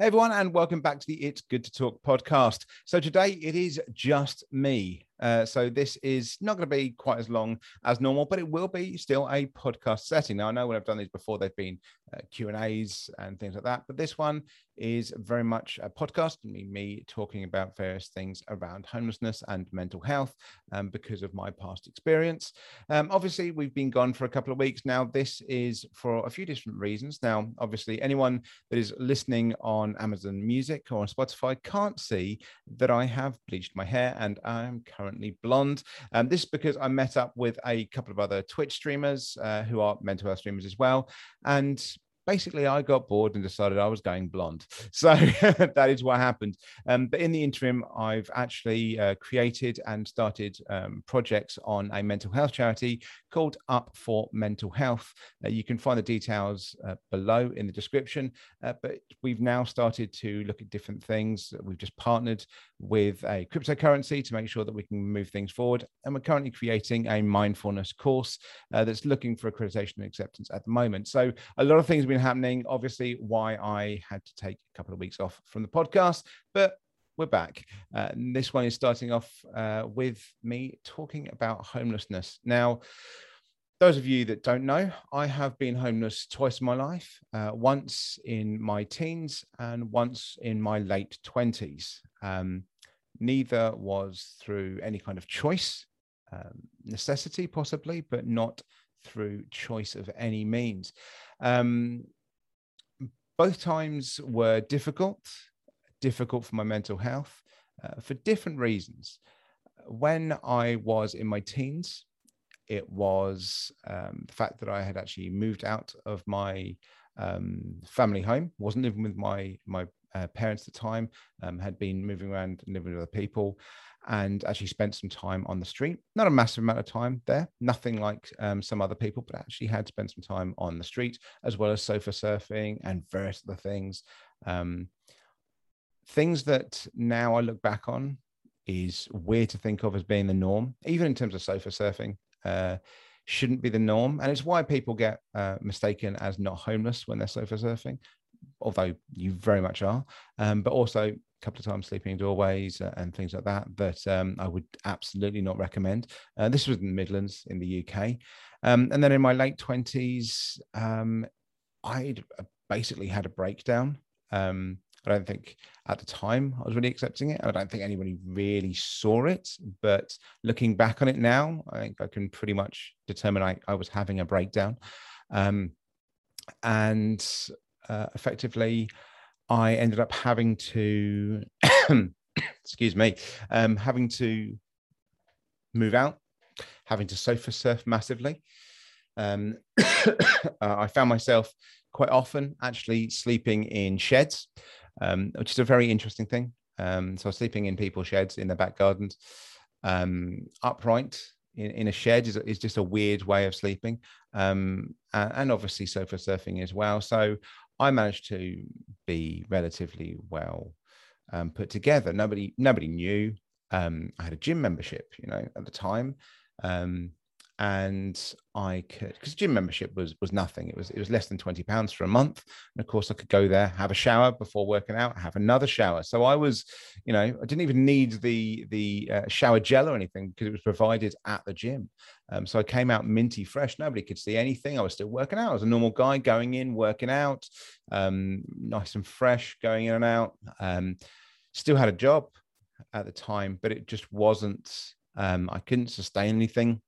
Hey everyone, and welcome back to the It's Good to Talk podcast. So today it is just me. Uh, so this is not going to be quite as long as normal, but it will be still a podcast setting. Now I know when I've done these before, they've been uh, Q and A's and things like that, but this one is very much a podcast. Me, me talking about various things around homelessness and mental health um, because of my past experience. Um, obviously, we've been gone for a couple of weeks now. This is for a few different reasons. Now, obviously, anyone that is listening on Amazon Music or on Spotify can't see that I have bleached my hair and I'm currently currently blonde. Um, this is because I met up with a couple of other Twitch streamers uh, who are mental health streamers as well. And basically I got bored and decided I was going blonde. So that is what happened. Um, but in the interim, I've actually uh, created and started um, projects on a mental health charity called Up for Mental Health. Uh, you can find the details uh, below in the description. Uh, but we've now started to look at different things. We've just partnered with a cryptocurrency to make sure that we can move things forward. And we're currently creating a mindfulness course uh, that's looking for accreditation and acceptance at the moment. So a lot of things have been happening. Obviously, why I had to take a couple of weeks off from the podcast, but we're back. Uh, this one is starting off uh, with me talking about homelessness. Now, those of you that don't know, I have been homeless twice in my life, uh, once in my teens and once in my late 20s. Um, neither was through any kind of choice, um, necessity possibly, but not through choice of any means. Um, both times were difficult, difficult for my mental health uh, for different reasons. When I was in my teens, it was um, the fact that I had actually moved out of my um, family home, wasn't living with my my uh, parents at the time, um, had been moving around and living with other people, and actually spent some time on the street. Not a massive amount of time there, nothing like um, some other people, but actually had spent some time on the street as well as sofa surfing and various other things. Um, things that now I look back on is weird to think of as being the norm, even in terms of sofa surfing uh, shouldn't be the norm. And it's why people get uh, mistaken as not homeless when they're sofa surfing, although you very much are. Um, but also a couple of times sleeping in doorways uh, and things like that, that um, I would absolutely not recommend. Uh, this was in the Midlands in the UK. Um, and then in my late 20s, um, I basically had a breakdown. Um, I don't think at the time I was really accepting it. I don't think anybody really saw it. But looking back on it now, I think I can pretty much determine I, I was having a breakdown. Um, and uh, effectively, I ended up having to, excuse me, um, having to move out, having to sofa surf massively. Um, uh, I found myself quite often actually sleeping in sheds um, which is a very interesting thing. Um, so sleeping in people's sheds in their back gardens, um, upright in, in, a shed is, is just a weird way of sleeping, um, and, and, obviously sofa surfing as well. So I managed to be relatively well um, put together. Nobody nobody knew. Um, I had a gym membership, you know, at the time. Um, and I could because gym membership was was nothing. It was it was less than twenty pounds for a month, and of course I could go there, have a shower before working out, have another shower. So I was, you know, I didn't even need the the uh, shower gel or anything because it was provided at the gym. Um, so I came out minty fresh. Nobody could see anything. I was still working out. I was a normal guy going in, working out, um, nice and fresh, going in and out. Um, still had a job at the time, but it just wasn't. Um, I couldn't sustain anything.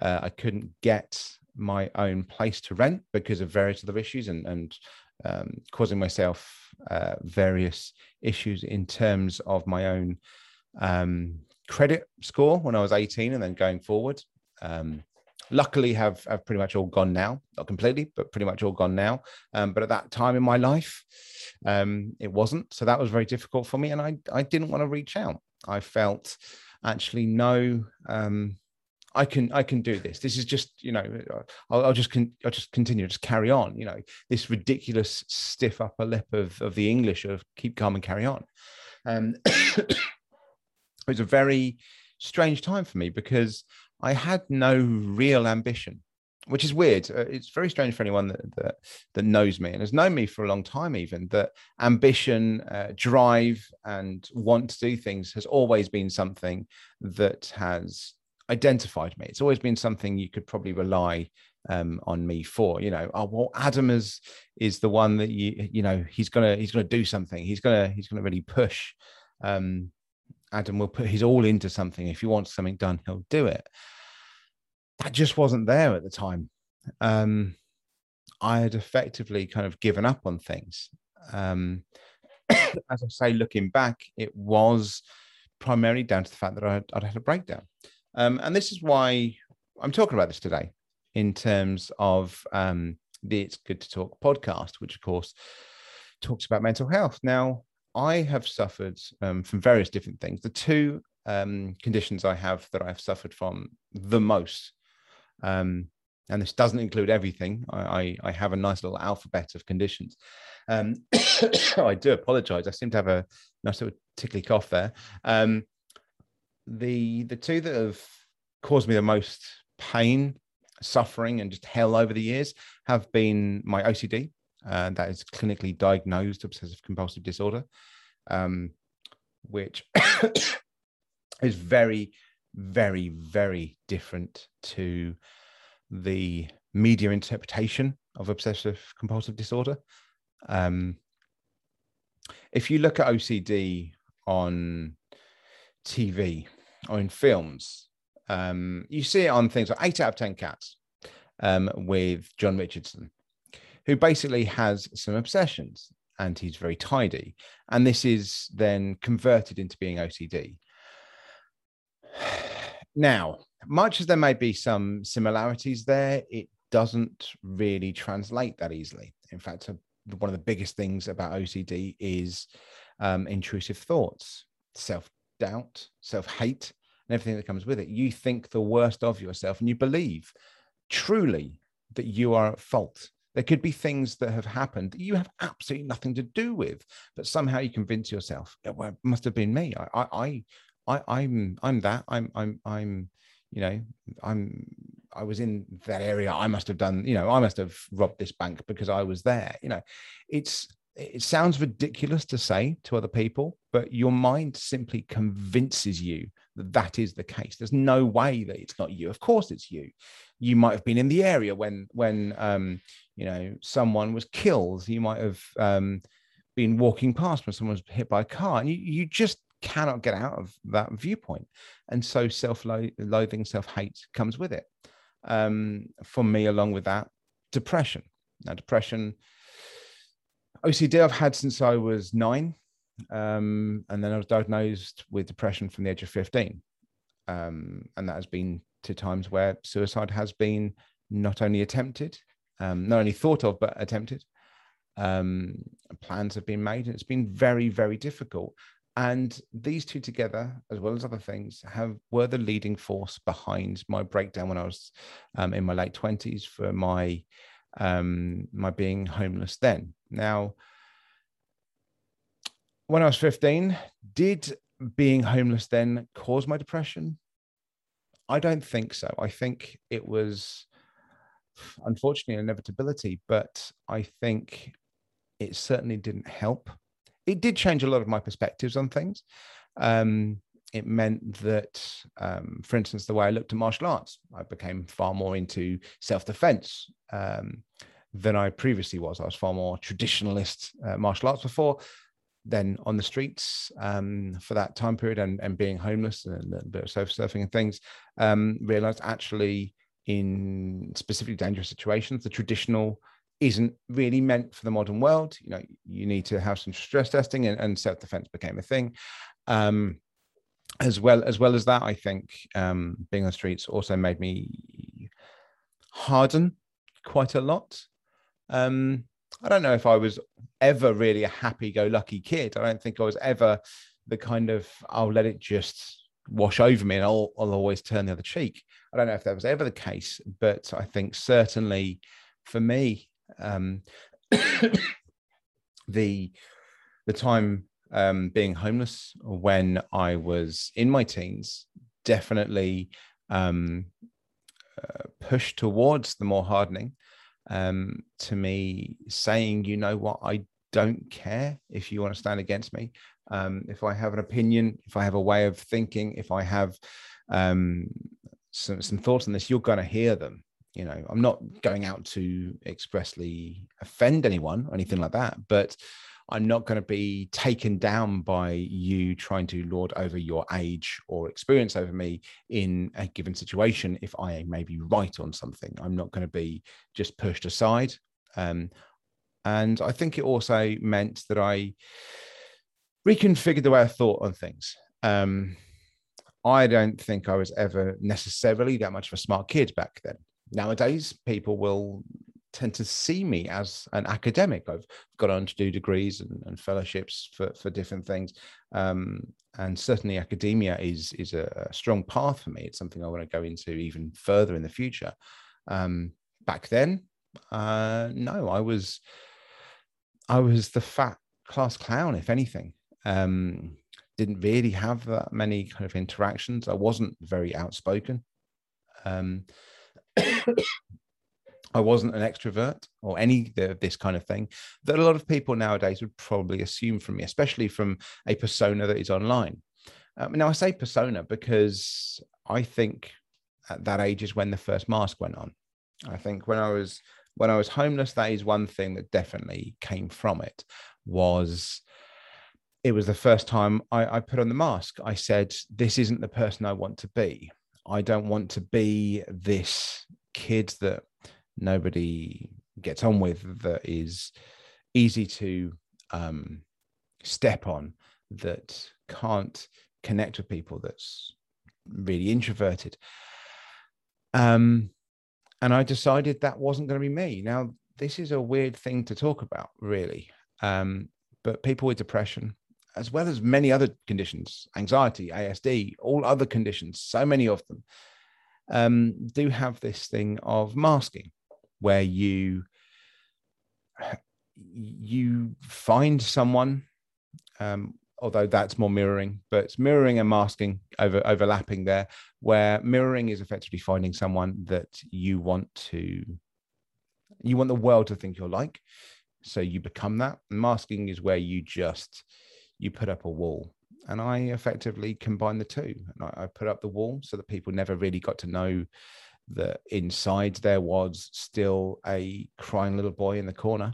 Uh, I couldn't get my own place to rent because of various other issues and, and um, causing myself uh, various issues in terms of my own um, credit score when I was 18 and then going forward. Um, luckily have, have pretty much all gone now not completely but pretty much all gone now. Um, but at that time in my life um, it wasn't. So that was very difficult for me and i, I didn't want to reach out. I felt actually no um, I can I can do this. This is just you know I'll, I'll just con- I'll just continue just carry on. You know this ridiculous stiff upper lip of of the English of keep calm and carry on. Um, it was a very strange time for me because I had no real ambition. which is weird. Uh, it's very strange for anyone that, that, that knows me and has known me for a long time, even that ambition, uh, drive, and want to do things has always been something that has identified me. It's always been something you could probably rely um, on me for. You know, oh well, Adam is is the one that you you know he's gonna he's gonna do something. He's gonna he's gonna really push. Um, Adam will put his all into something. If he wants something done, he'll do it that just wasn't there at the time. Um, I had effectively kind of given up on things. Um, as I say, looking back, it was primarily down to the fact that I'd, I'd had a breakdown. Um, and this is why I'm talking about this today in terms of um, the It's Good to Talk podcast, which, of course, talks about mental health. Now, I have suffered um, from various different things. The two um, conditions I have that I've suffered from the most um, and this doesn't include everything. I, I, I, have a nice little alphabet of conditions. Um, I do apologize. I seem to have a nice little tickly cough there. Um, the the two that have caused me the most pain, suffering, and just hell over the years have been my OCD. Uh, that is clinically diagnosed obsessive compulsive disorder, um, which is very very, very different to the media interpretation of obsessive compulsive disorder. Um, if you look at OCD on TV or in films, um, you see it on things like Eight Out of Ten Cats um, with Jon Richardson, who basically has some obsessions and he's very tidy. And this is then converted into being OCD. Now, much as there may be some similarities there, it doesn't really translate that easily. In fact, one of the biggest things about OCD is um, intrusive thoughts, self doubt, self hate, and everything that comes with it. You think the worst of yourself and you believe truly that you are at fault. There could be things that have happened that you have absolutely nothing to do with, but somehow you convince yourself, it must have been me. I, I, I, I'm I'm that. I'm I'm I'm you know I'm I was in that area. I must have done, you know, I must have robbed this bank because I was there. You know, it's it sounds ridiculous to say to other people, but your mind simply convinces you that that is the case. There's no way that it's not you. Of course, it's you. You might have been in the area when when um, you know someone was killed. You might have um, been walking past when someone was hit by a car, and you you just cannot get out of that viewpoint. And so self loathing, self hate comes with it. Um, for me, along with that, depression. Now, depression, OCD, I've had since I was nine. Um, and then I was diagnosed with depression from the age of 15. Um, and that has been to times where suicide has been not only attempted, um, not only thought of, but attempted. Um, plans have been made, and it's been very, very difficult. And these two together, as well as other things, have were the leading force behind my breakdown when I was um, in my late twenties for my um, my being homeless. Then, now, when I was fifteen, did being homeless then cause my depression? I don't think so. I think it was unfortunately an inevitability, but I think it certainly didn't help it did change a lot of my perspectives on things. Um, it meant that, um, for instance, the way I looked at martial arts, I became far more into self defense um, than I previously was. I was far more traditionalist uh, martial arts before. Then on the streets um, for that time period and, and being homeless and a bit of surf surfing and things, um, realized actually in specifically dangerous situations, the traditional isn't really meant for the modern world. You know, you need to have some stress testing, and, and self defense became a thing. Um, as well as well as that, I think um, being on the streets also made me harden quite a lot. Um, I don't know if I was ever really a happy-go-lucky kid. I don't think I was ever the kind of I'll let it just wash over me and I'll, I'll always turn the other cheek. I don't know if that was ever the case, but I think certainly for me, um, the the time um, being homeless when I was in my teens definitely um, uh, push towards the more hardening um, to me saying, you know what, I don't care if you want to stand against me. Um, if I have an opinion, if I have a way of thinking, if I have um, some, some thoughts on this, you're going to hear them. You know, I'm not going out to expressly offend anyone or anything like that, but I'm not going to be taken down by you trying to lord over your age or experience over me in a given situation if I may be right on something. I'm not going to be just pushed aside. Um, and I think it also meant that I reconfigured the way I thought on things. Um, I don't think I was ever necessarily that much of a smart kid back then. Nowadays, people will tend to see me as an academic. I've gone on to do degrees and, and fellowships for, for different things. Um, and certainly academia is, is a, strong path for me. It's something I want to go into even further in the future. Um, back then, uh, no, I was, I was the fat class clown, if anything. Um, didn't really have that many kind of interactions. I wasn't very outspoken. I wasn't an extrovert or any of this kind of thing that a lot of people nowadays would probably assume from me, especially from a persona that is online. Um, now, I say persona because I think at that age is when the first mask went on. I think when I was when I was homeless, that is one thing that definitely came from it. Was it was the first time I, I put on the mask. I said, "This isn't the person I want to be. I don't want to be this kid that nobody gets on with that is easy to um, step on that can't connect with people that's really introverted. Um, and i decided that wasn't going to be me. Now this is a weird thing to talk about really. Um, but people with depression as well as many other conditions anxiety asd all other conditions so many of them um, do have this thing of masking where you you find someone um, although that's more mirroring but mirroring and masking over overlapping there where mirroring is effectively finding someone that you want to you want the world to think you're like. So you become that. Masking is where you just you put up a wall. And i effectively combine the two. And I, I put up the wall so that people never really got to know that inside there was still a crying little boy in the corner.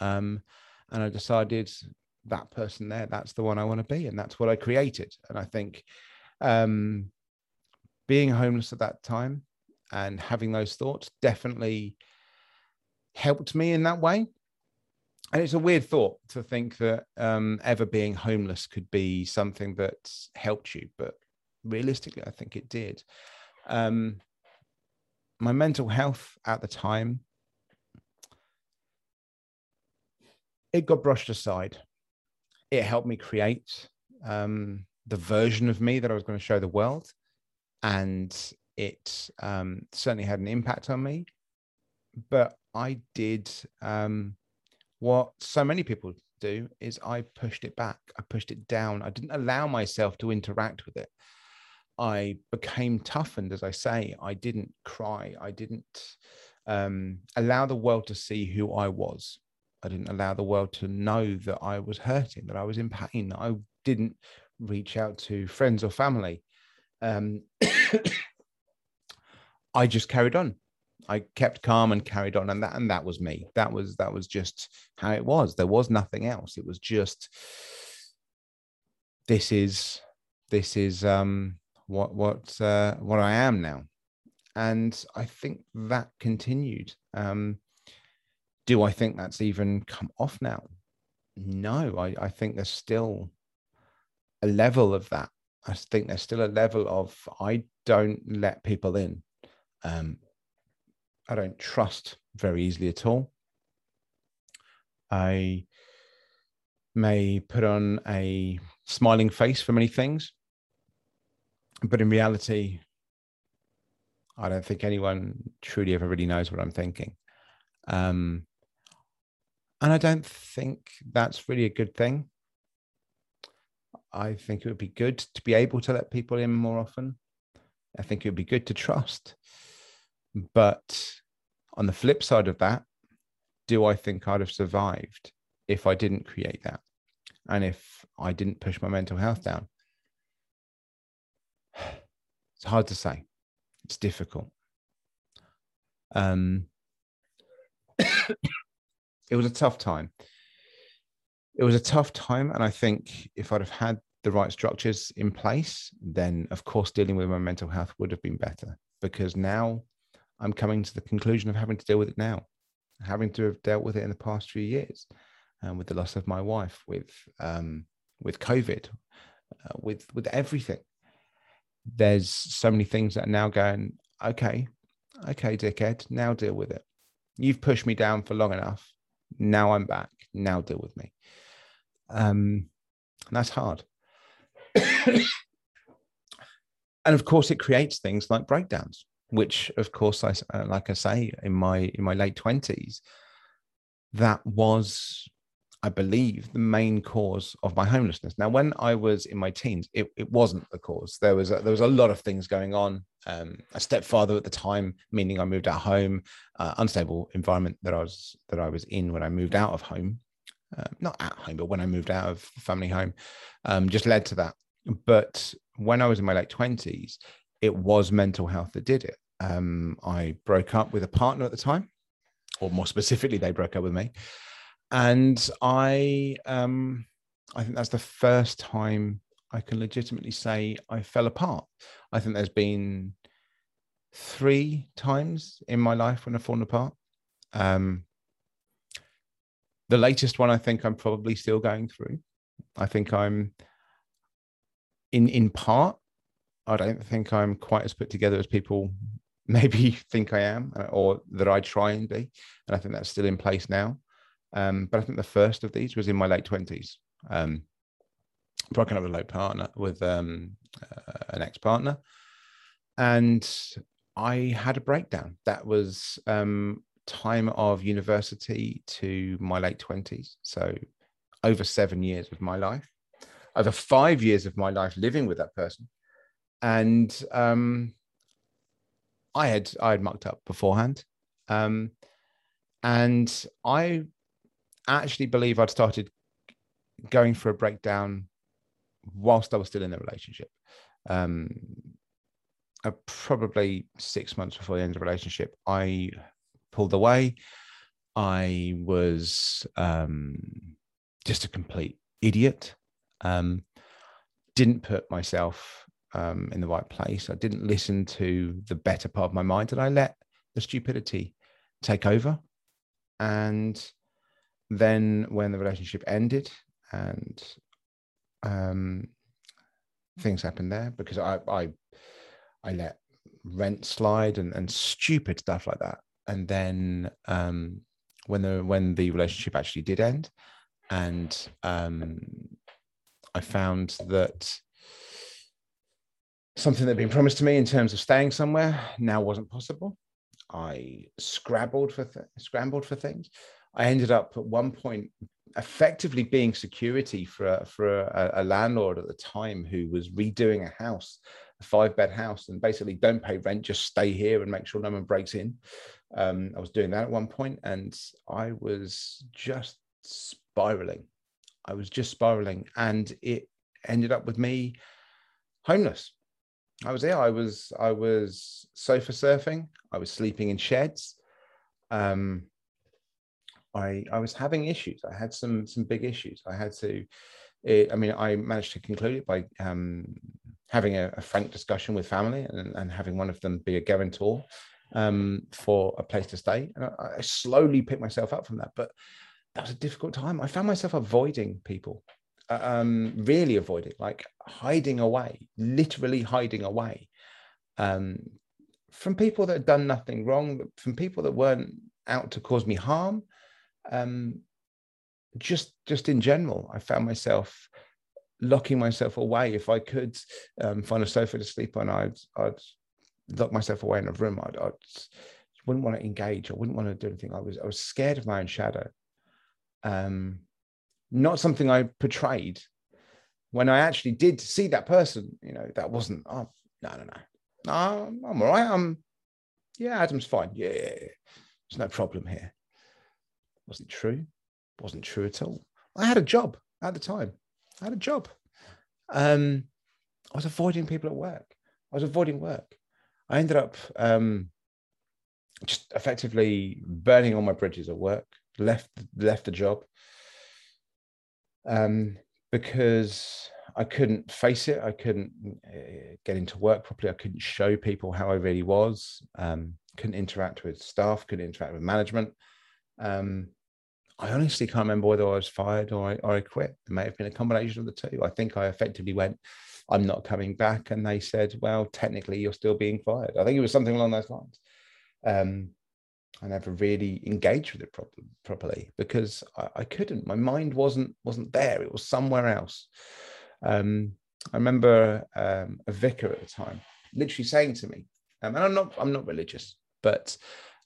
Um, and I decided that person there, that's the one I want to be. And that's what I created. And I think um, being homeless at that time and having those thoughts definitely helped me in that way. And it's a weird thought to think that um, ever being homeless could be something that helped you, but realistically, I think it did. Um, my mental health at the time it got brushed aside. It helped me create um, the version of me that i was going to show the world and it um, certainly had an impact on me. But i did um, what so many people do is i pushed it back i pushed it down. I didn't allow myself to interact with it I became toughened, as I say. I didn't cry. I didn't um, allow the world to see who I was. I didn't allow the world to know that I was hurting, that I was in pain. I didn't reach out to friends or family. Um, I just carried on. I kept calm and carried on, and that and that was me. That was that was just how it was. There was nothing else. It was just this is this is um what what uh, what I am now, and I think that continued. Um, do I think that's even come off now? No, I, I think there's still a level of that. I think there's still a level of I don't let people in. Um, I don't trust very easily at all. I may put on a smiling face for many things, but in reality, I don't think anyone truly ever really knows what I'm thinking. Um, and I don't think that's really a good thing. I think it would be good to be able to let people in more often. I think it would be good to trust But on the flip side of that, do I think I'd have survived if I didn't create that? And if I didn't push my mental health down? It's hard to say. It's difficult. Um, it was a tough time. It was a tough time. And I think if I'd have had the right structures in place, then of course dealing with my mental health would have been better because now I'm coming to the conclusion of having to deal with it now, having to have dealt with it in the past few years, um, with the loss of my wife, with um, with COVID, uh, with with everything. There's so many things that are now going. Okay, okay, dickhead. Now deal with it. You've pushed me down for long enough. Now I'm back. Now deal with me. Um, that's hard. and of course, it creates things like breakdowns which of course I uh, like I say in my in my late 20s that was I believe the main cause of my homelessness. Now, when I was in my teens, it, it wasn't the cause. There was a, there was a lot of things going on. Um, a stepfather at the time, meaning I moved out home, uh, unstable environment that I was that I was in when I moved out of home, uh, not at home, but when I moved out of family home, um, just led to that. But when I was in my late twenties, it was mental health that did it. Um, I broke up with a partner at the time, or more specifically, they broke up with me, and I, um, I think that's the first time I can legitimately say I fell apart. I think there's been three times in my life when I've fallen apart. Um, the latest one, I think I'm probably still going through. I think I'm in in part I don't think I'm quite as put together as people maybe think I am uh, or that I try and be. And I think that's still in place now. Um, but I think the first of these was in my late 20s. Um, broken up with a late partner, with um, uh, an ex partner. And I had a breakdown. That was um, time of university to my late 20s. So over seven years of my life, over five years of my life living with that person and um, I had I had mucked up beforehand, um, and I actually believe I'd started going for a breakdown whilst I was still in the relationship. Um, uh, probably six months before the end of the relationship, I pulled away. I was um, just a complete idiot. Um, didn't put myself um, in the right place. I didn't listen to the better part of my mind, and I let the stupidity take over. And then when the relationship ended, and um, things happened there because I I I let rent slide and, and stupid stuff like that. And then um, when the when the relationship actually did end, and um, I found that something that had been promised to me in terms of staying somewhere now wasn't possible. I scrabbled for th- scrambled for things. I ended up at one point effectively being security for a, for a, a landlord at the time who was redoing a house, a five bed house, and basically don't pay rent, just stay here and make sure no one breaks in. Um, I was doing that at one point, and I was just spiraling. I was just spiraling, and it ended up with me homeless I was there. I was I was sofa surfing. I was sleeping in sheds. Um, I I was having issues. I had some some big issues. I had to. It, I mean, I managed to conclude it by um, having a, a, frank discussion with family and, and, having one of them be a guarantor um, for a place to stay. And I, I slowly picked myself up from that, but that was a difficult time. I found myself avoiding people uh, um, really avoiding, like hiding away, literally hiding away um, from people that had done nothing wrong, from people that weren't out to cause me harm. Um, just, just in general, I found myself locking myself away. If I could um, find a sofa to sleep on, I'd, I'd lock myself away in a room. I'd, I'd wouldn't want to engage. I wouldn't want to do anything. I was, I was scared of my own shadow. Um, not something I portrayed. When I actually did see that person, you know, that wasn't, oh, no, no, no. I'm all right. I'm, Yeah, Adam's fine. Yeah, yeah, yeah. there's no problem here. Wasn't true. Wasn't true at all. I had a job at the time. I had a job. Um, I was avoiding people at work. I was avoiding work. I ended up um, just effectively burning all my bridges at work. Left left the job um, because I couldn't face it. I couldn't uh, get into work properly. I couldn't show people how I really was. Um, couldn't interact with staff. Couldn't interact with management. Um, I honestly can't remember whether I was fired or I, or I quit. It may have been a combination of the two. I think I effectively went, I'm not coming back. And they said, well, technically, you're still being fired. I think it was something along those lines. Um, I never really engaged with it pro- properly because I, I, couldn't. My mind wasn't wasn't there. It was somewhere else. Um, I remember um, a vicar at the time literally saying to me, um, and I'm not I'm not religious, but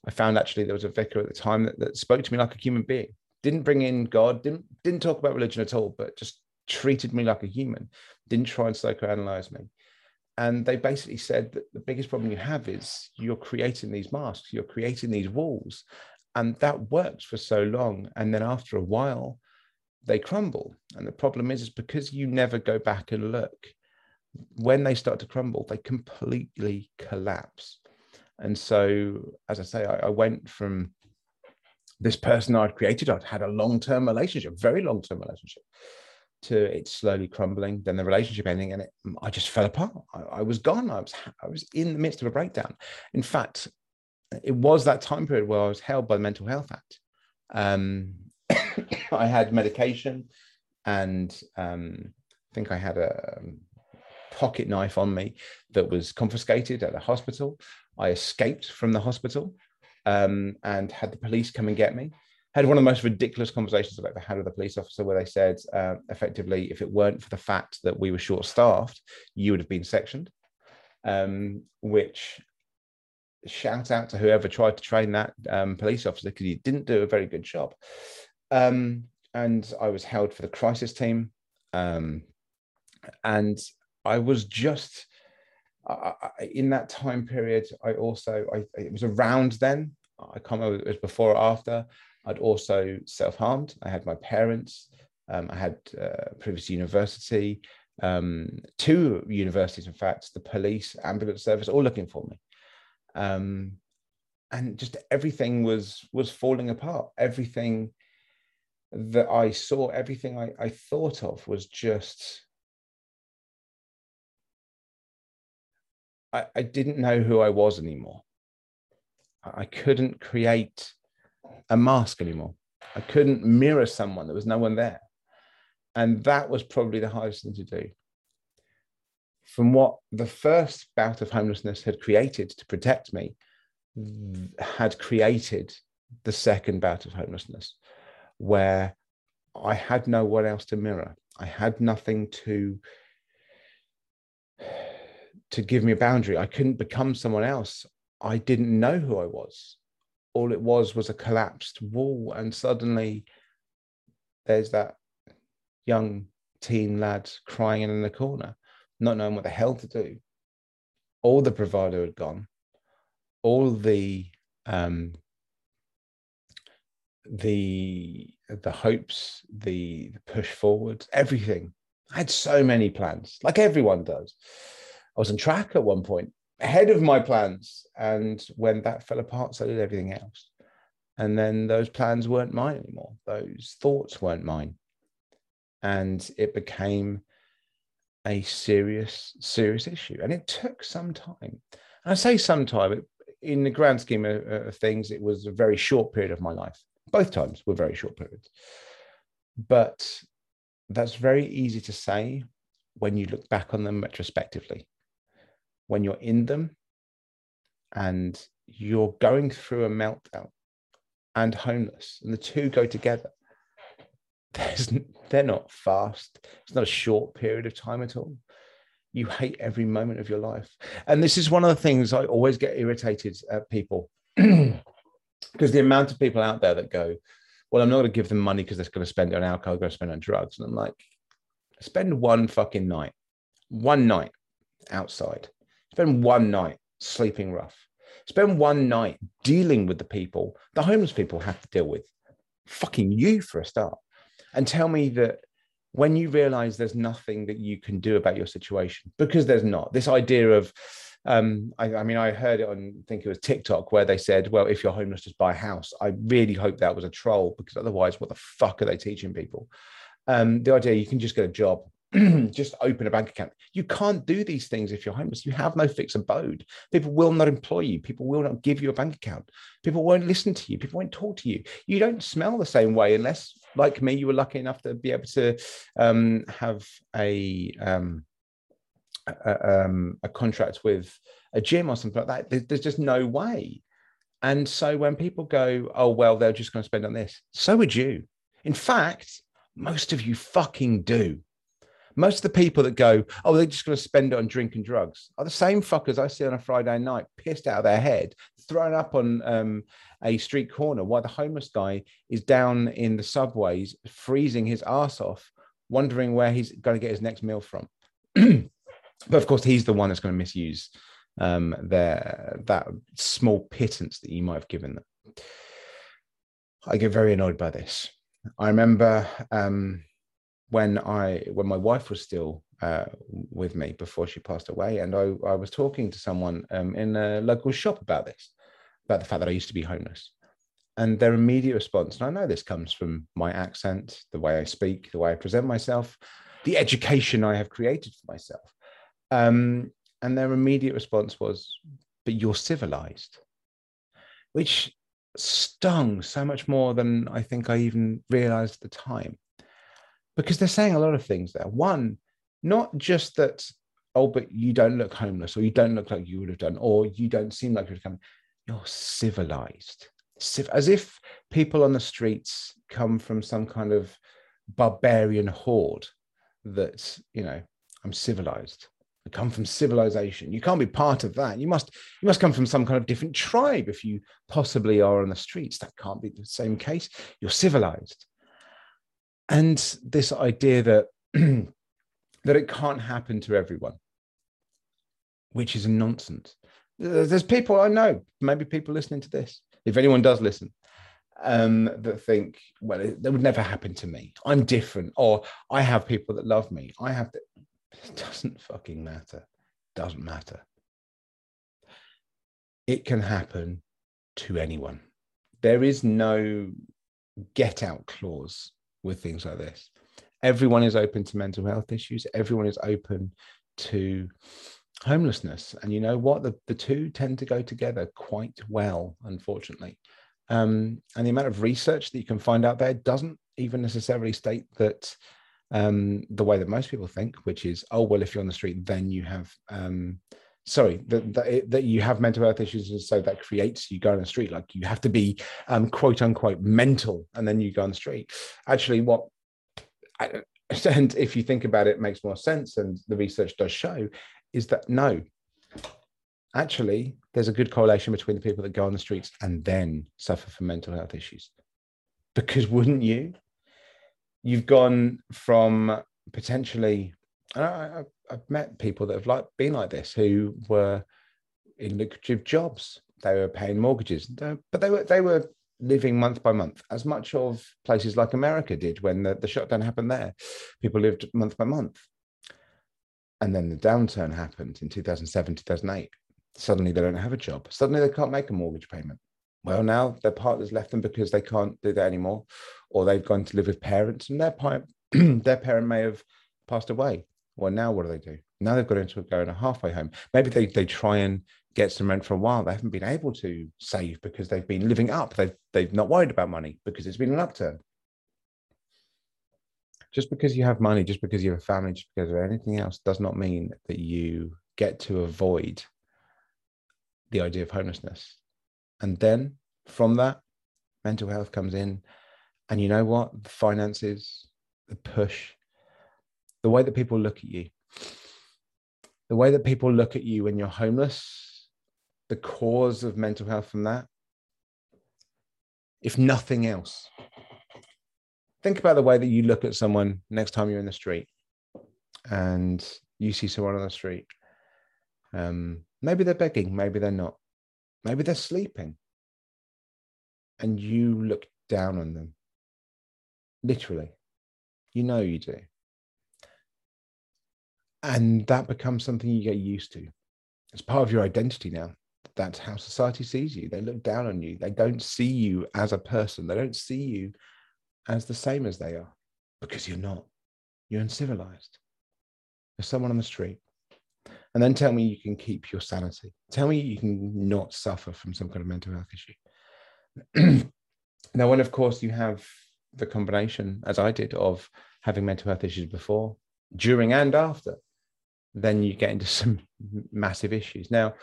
I found actually there was a vicar at the time that, that spoke to me like a human being. Didn't bring in God, didn't didn't talk about religion at all, but just treated me like a human. Didn't try and psychoanalyze me. And they basically said that the biggest problem you have is you're creating these masks, you're creating these walls, and that works for so long. And then after a while, they crumble. And the problem is, is because you never go back and look, when they start to crumble, they completely collapse. And so, as I say, I, I went from this person I'd created, I'd had a long term relationship, very long term relationship, to it slowly crumbling, then the relationship ending, and it, I just fell apart. I, I, was gone. I was I was in the midst of a breakdown. In fact, it was that time period where I was held by the Mental Health Act. Um, I had medication, and um, I think I had a um, pocket knife on me that was confiscated at a hospital. I escaped from the hospital um, and had the police come and get me had one of the most ridiculous conversations I've ever had with a police officer where they said, uh, effectively, if it weren't for the fact that we were short staffed, you would have been sectioned. Um, which shout out to whoever tried to train that um, police officer because he didn't do a very good job. Um, and I was held for the crisis team. Um, and I was just I, I, in that time period. I also, I, it was around then. I can't remember it was before or after. I'd also self harmed. I had my parents. Um, I had uh, previous university, um, two universities, in fact, the police, ambulance service, all looking for me. Um, and just everything was was falling apart. Everything that I saw, everything I, I thought of was just. I, I didn't know who I was anymore. I couldn't create a mask anymore. I couldn't mirror someone. There was no one there. And that was probably the hardest thing to do. From what the first bout of homelessness had created to protect me, had created the second bout of homelessness, where I had no one else to mirror. I had nothing to to give me a boundary. I couldn't become someone else. I didn't know who I was. All it was was a collapsed wall and suddenly there's that young teen lad crying in the corner not knowing what the hell to do. All the bravado had gone. All the um the the hopes the, the push forward everything. I had so many plans like everyone does i was on track at one point ahead of my plans. And when that fell apart, so did everything else. And then those plans weren't mine anymore. Those thoughts weren't mine. And it became a serious, serious issue. And it took some time. And I say some time, in the grand scheme of, of things, it was a very short period of my life. Both times were very short periods. But that's very easy to say when you look back on them retrospectively when you're in them and you're going through a meltdown and homeless, and the two go together. There's, they're not fast. It's not a short period of time at all. You hate every moment of your life. And this is one of the things I always get irritated at people because the amount of people out there that go, Well, I'm not going to give them money because they're going to spend it on alcohol, going to spend it on drugs. And I'm like, Spend one fucking night, one night outside Spend one night sleeping rough. Spend one night dealing with the people the homeless people have to deal with. Fucking you for a start. And tell me that when you realize there's nothing that you can do about your situation, because there's not, this idea of, um, I, I, mean, I heard it on, I think it was TikTok, where they said, well, if you're homeless, just buy a house. I really hope that was a troll because otherwise, what the fuck are they teaching people? Um, the idea you can just get a job just open a bank account. You can't do these things if you're homeless. You have no fixed abode. People will not employ you. People will not give you a bank account. People won't listen to you. People won't talk to you. You don't smell the same way unless, like me, you were lucky enough to be able to um, have a, um, a, um, a contract with a gym or something like that. There's just no way. And so when people go, oh, well, they're just going to spend on this, so would you. In fact, most of you fucking do most of the people that go, oh, they're just going to spend it on drink and drugs are the same fuckers I see on a Friday night, pissed out of their head, thrown up on um, a street corner while the homeless guy is down in the subways, freezing his ass off, wondering where he's going to get his next meal from. but of course, he's the one that's going to misuse um, their that small pittance that you might have given them. I get very annoyed by this. I remember um, when I when my wife was still uh, with me before she passed away, and I, I was talking to someone um, in a local shop about this, about the fact that I used to be homeless, and their immediate response, and I know this comes from my accent, the way I speak, the way I present myself, the education I have created for myself, um, and their immediate response was, "But you're civilized," which stung so much more than I think I even realized at the time because they're saying a lot of things there. One, not just that, oh, but you don't look homeless, or you don't look like you would have done, or you don't seem like you're coming. You're civilized, as if people on the streets come from some kind of barbarian horde. That you know, I'm civilized. I come from civilization. You can't be part of that. You must you must come from some kind of different tribe if you possibly are on the streets. That can't be the same case. You're civilized and this idea that that it can't happen to everyone which is nonsense. There's people i know maybe people listening to this if anyone does listen um, that think well it, that would never happen to me. I'm different. Or i have people that love me. I have to it doesn't fucking matter. Doesn't matter. It can happen to anyone. There is no get out clause with things like this. Everyone is open to mental health issues. Everyone is open to homelessness. And you know what? The, the two tend to go together quite well, unfortunately. Um, and the amount of research that you can find out there doesn't even necessarily state that um, the way that most people think, which is, oh, well, if you're on the street, then you have, um, sorry, that, that, that, you have mental health issues. And so that creates you go on the street. Like you have to be um, quote unquote mental and then you go on the street. Actually, what, and if you think about it, it makes more sense. And the research does show is that no, actually, there's a good correlation between the people that go on the streets and then suffer from mental health issues. Because wouldn't you? you've gone from potentially I, have met people that have like been like this who were in lucrative jobs. They were paying mortgages. But they were they were living month by month as much of places like america did when the, the shutdown happened there. People lived month by month. And then the downturn happened in 2007 2008 suddenly they don't have a job. Suddenly they can't make a mortgage payment. Well now their partner's left them because they can't do that anymore or they've gone to live with parents and their, their parent may have passed away well now what do they do? Now they've got into going a halfway home. Maybe they, they try and get some rent for a while. They haven't been able to save because they've been living up. They've, they've not worried about money because it's been an upturn. Just because you have money just because you have a family just because of anything else does not mean that you get to avoid the idea of homelessness. And then from that, mental health comes in. And you know what? The finances, the push, the way that people look at you, the way that people look at you when you're homeless, the cause of mental health from that, if nothing else. Think about the way that you look at someone next time you're in the street and you see someone on the street. Um, maybe they're begging, maybe they're not Maybe they're sleeping and you look down on them. Literally. You know you do. And that becomes something you get used to. It's part of your identity now. That's how society sees you. They look down on you. They don't see you as a person. They don't see you as the same as they are because you're not. You're uncivilized. You're someone on the street. And then tell me you can keep your sanity. Tell me you can not suffer from some kind of mental health issue. now, when of course you have the combination, as I did, of having mental health issues before, during, and after, then you get into some massive issues. Now,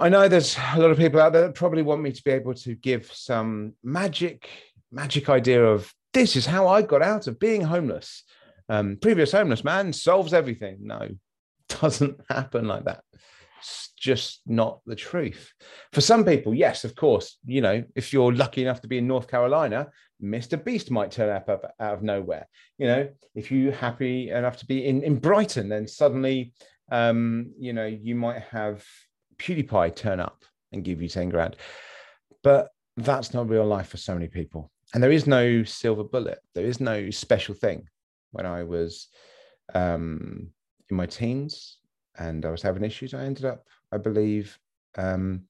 I know there's a lot of people out there that probably want me to be able to give some magic, magic idea of this is how I got out of being homeless. Um, previous homeless man solves everything. No, doesn't happen like that. It's just not the truth. For some people, yes, of course, you know, if you're lucky enough to be in North Carolina, Mr. Beast might turn up, up out of nowhere. You know, if you're happy enough to be in, in Brighton, then suddenly, um, you know, you might have PewDiePie turn up and give you 10 grand. But that's not real life for so many people. And there is no silver bullet. There is no special thing. When I was um, in my teens and I was having issues, I ended up, I believe, um,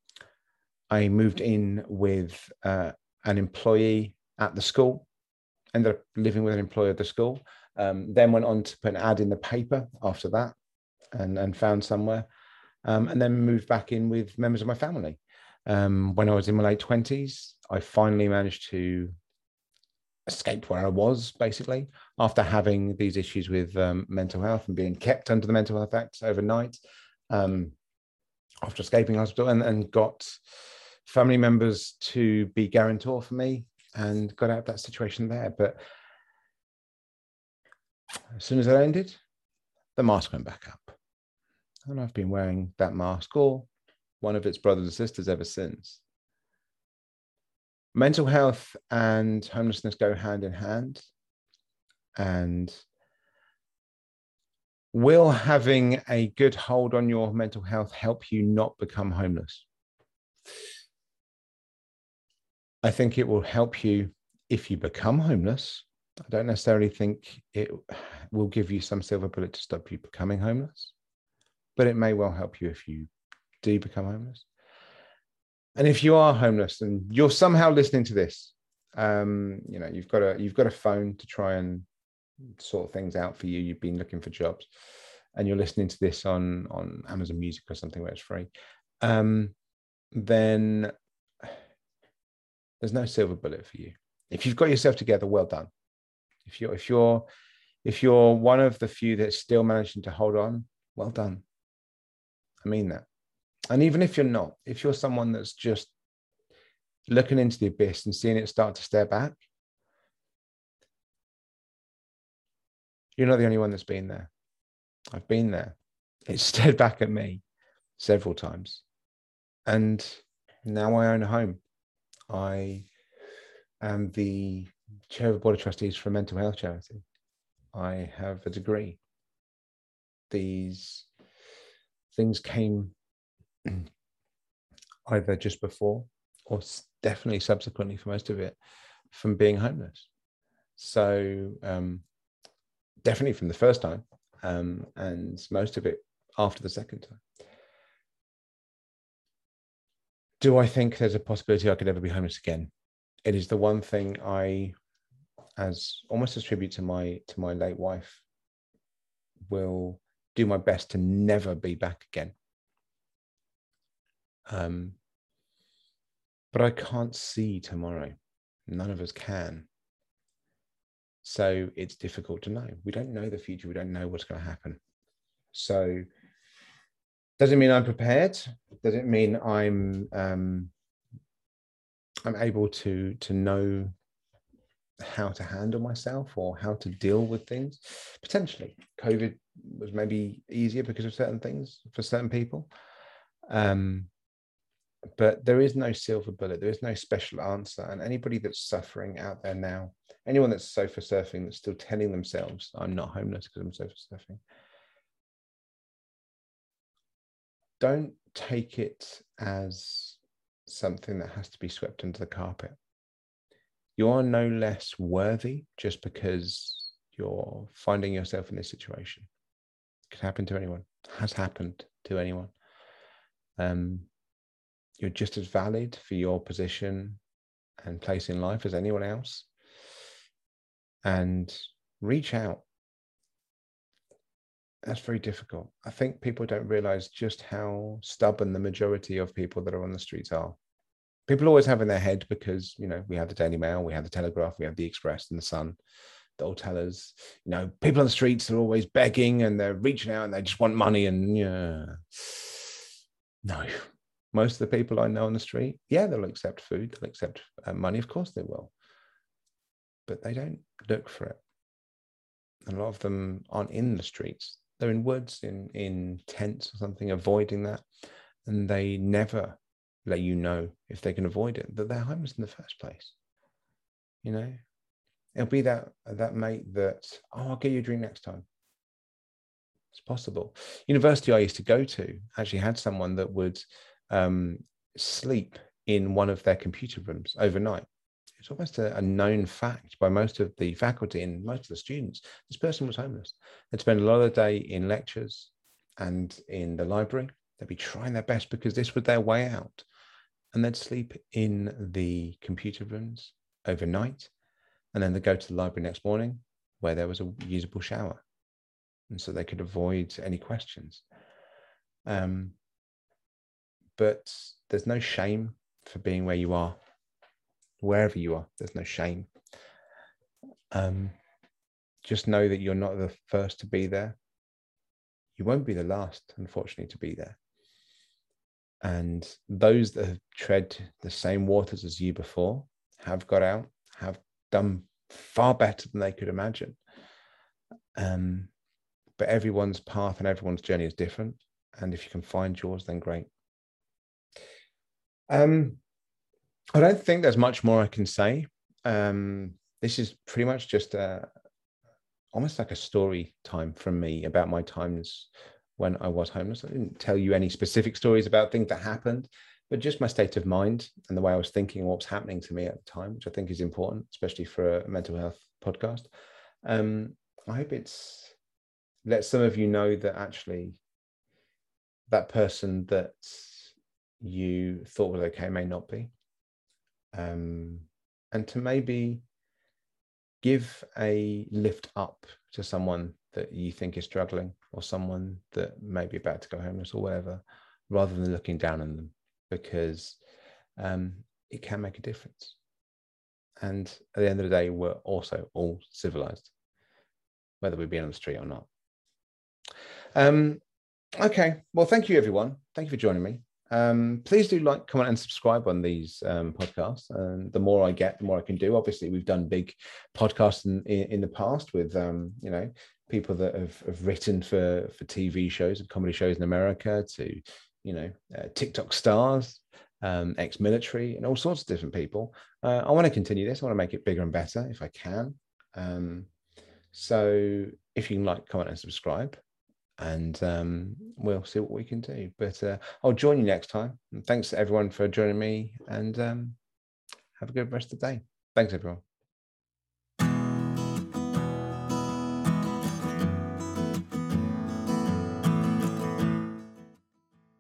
I moved in with uh, an employee at the school, ended up living with an employee at the school, um, then went on to put an ad in the paper after that and, and found somewhere, um, and then moved back in with members of my family. Um, when I was in my late 20s, I finally managed to escape where I was basically after having these issues with um, mental health and being kept under the mental health act overnight um, after escaping hospital and, and got family members to be guarantor for me and got out of that situation there. But as soon as that ended, the mask went back up. And I've been wearing that mask or one of its brothers and sisters ever since mental health and homelessness go hand in hand. And will having a good hold on your mental health help you not become homeless? I think it will help you if you become homeless. I don't necessarily think it will give you some silver bullet to stop you becoming homeless, but it may well help you if you do become homeless. And if you are homeless and you're somehow listening to this, um, you know, you've got a you've got a phone to try and sort things out for you. You've been looking for jobs, and you're listening to this on on Amazon Music or something where it's free. Um, then there's no silver bullet for you. If you've got yourself together, well done. If you're if you're if you're one of the few that's still managing to hold on, well done. I mean that. And even if you're not, if you're someone that's just looking into the abyss and seeing it start to stare back, you're not the only one that's been there. I've been there. It stared back at me several times. And now I own a home. I am the chair of the board of trustees for a mental health charity. I have a degree. These things came either just before or definitely subsequently for most of it from being homeless. So um, definitely from the first time um, and most of it after the second time. Do I think there's a possibility I could ever be homeless again? It is the one thing I, as almost a tribute to my to my late wife, will do my best to never be back again. Um, but I can't see tomorrow. None of us can. So it's difficult to know. We don't know the future. We don't know what's going to happen. So does it mean I'm prepared? Does it mean I'm um, I'm able to to know how to handle myself or how to deal with things? Potentially, COVID was maybe easier because of certain things for certain people. Um, but there is no silver bullet there is no special answer and anybody that's suffering out there now anyone that's sofa surfing that's still telling themselves i'm not homeless because i'm sofa surfing don't take it as something that has to be swept under the carpet. You are no less worthy just because you're finding yourself in this situation. It could happen to anyone, has happened to anyone. Um, you're just as valid for your position and place in life as anyone else. And reach out. That's very difficult. I think people don't realize just how stubborn the majority of people that are on the streets are. People always have in their head because, you know, we have the Daily Mail, we have the Telegraph, we have the Express and the Sun they'll tell us, you know, people on the streets are always begging and they're reaching out and they just want money. And yeah, no, most of the people I know on the street, yeah, they'll accept food, they'll accept uh, money. Of course they will. But they don't look for it. And a lot of them aren't in the streets. They're in woods, in, in tents or something, avoiding that. And they never let you know if they can avoid it, that they're homeless in the first place. You know, It'll be that that mate that oh I'll get you a drink next time. It's possible. University I used to go to actually had someone that would um, sleep in one of their computer rooms overnight. It's almost a, a, known fact by most of the faculty and most of the students. This person was homeless. They'd spend a lot of the day in lectures and in the library. They'd be trying their best because this was their way out. And they'd sleep in the computer rooms overnight and then they'd go to the library next morning where there was a usable shower and so they could avoid any questions um, but there's no shame for being where you are wherever you are there's no shame um, just know that you're not the first to be there you won't be the last unfortunately to be there and those that have tread the same waters as you before have got out have done far better than they could imagine. Um, but everyone's path and everyone's journey is different. And if you can find yours, then great. Um, I don't think there's much more I can say. Um, this is pretty much just a, almost like a story time from me about my times when I was homeless. I didn't tell you any specific stories about things that happened but just my state of mind and the way I was thinking what was happening to me at the time, which I think is important, especially for a mental health podcast. Um, I hope it's let some of you know that actually that person that you thought was okay may not be. Um, and to maybe give a lift up to someone that you think is struggling or someone that may be about to go homeless or whatever, rather than looking down on them because um, it can make a difference. And at the end of the day, we're also all civilized, whether we be on the street or not. Um, okay. Well, thank you, everyone. Thank you for joining me. Um, please do like, comment, and subscribe on these um, podcasts. And the more I get, the more I can do. Obviously, we've done big podcasts in, in, in the past with, um, you know, people that have, have written for for TV shows and comedy shows in America to you know, uh, TikTok stars, um, ex-military, and all sorts of different people. Uh, I want to continue this. I want to make it bigger and better if I can. Um, so if you can like, comment, and subscribe, and um, we'll see what we can do. But uh, I'll join you next time. And thanks everyone for joining me, and um, have a good rest of the day. Thanks everyone.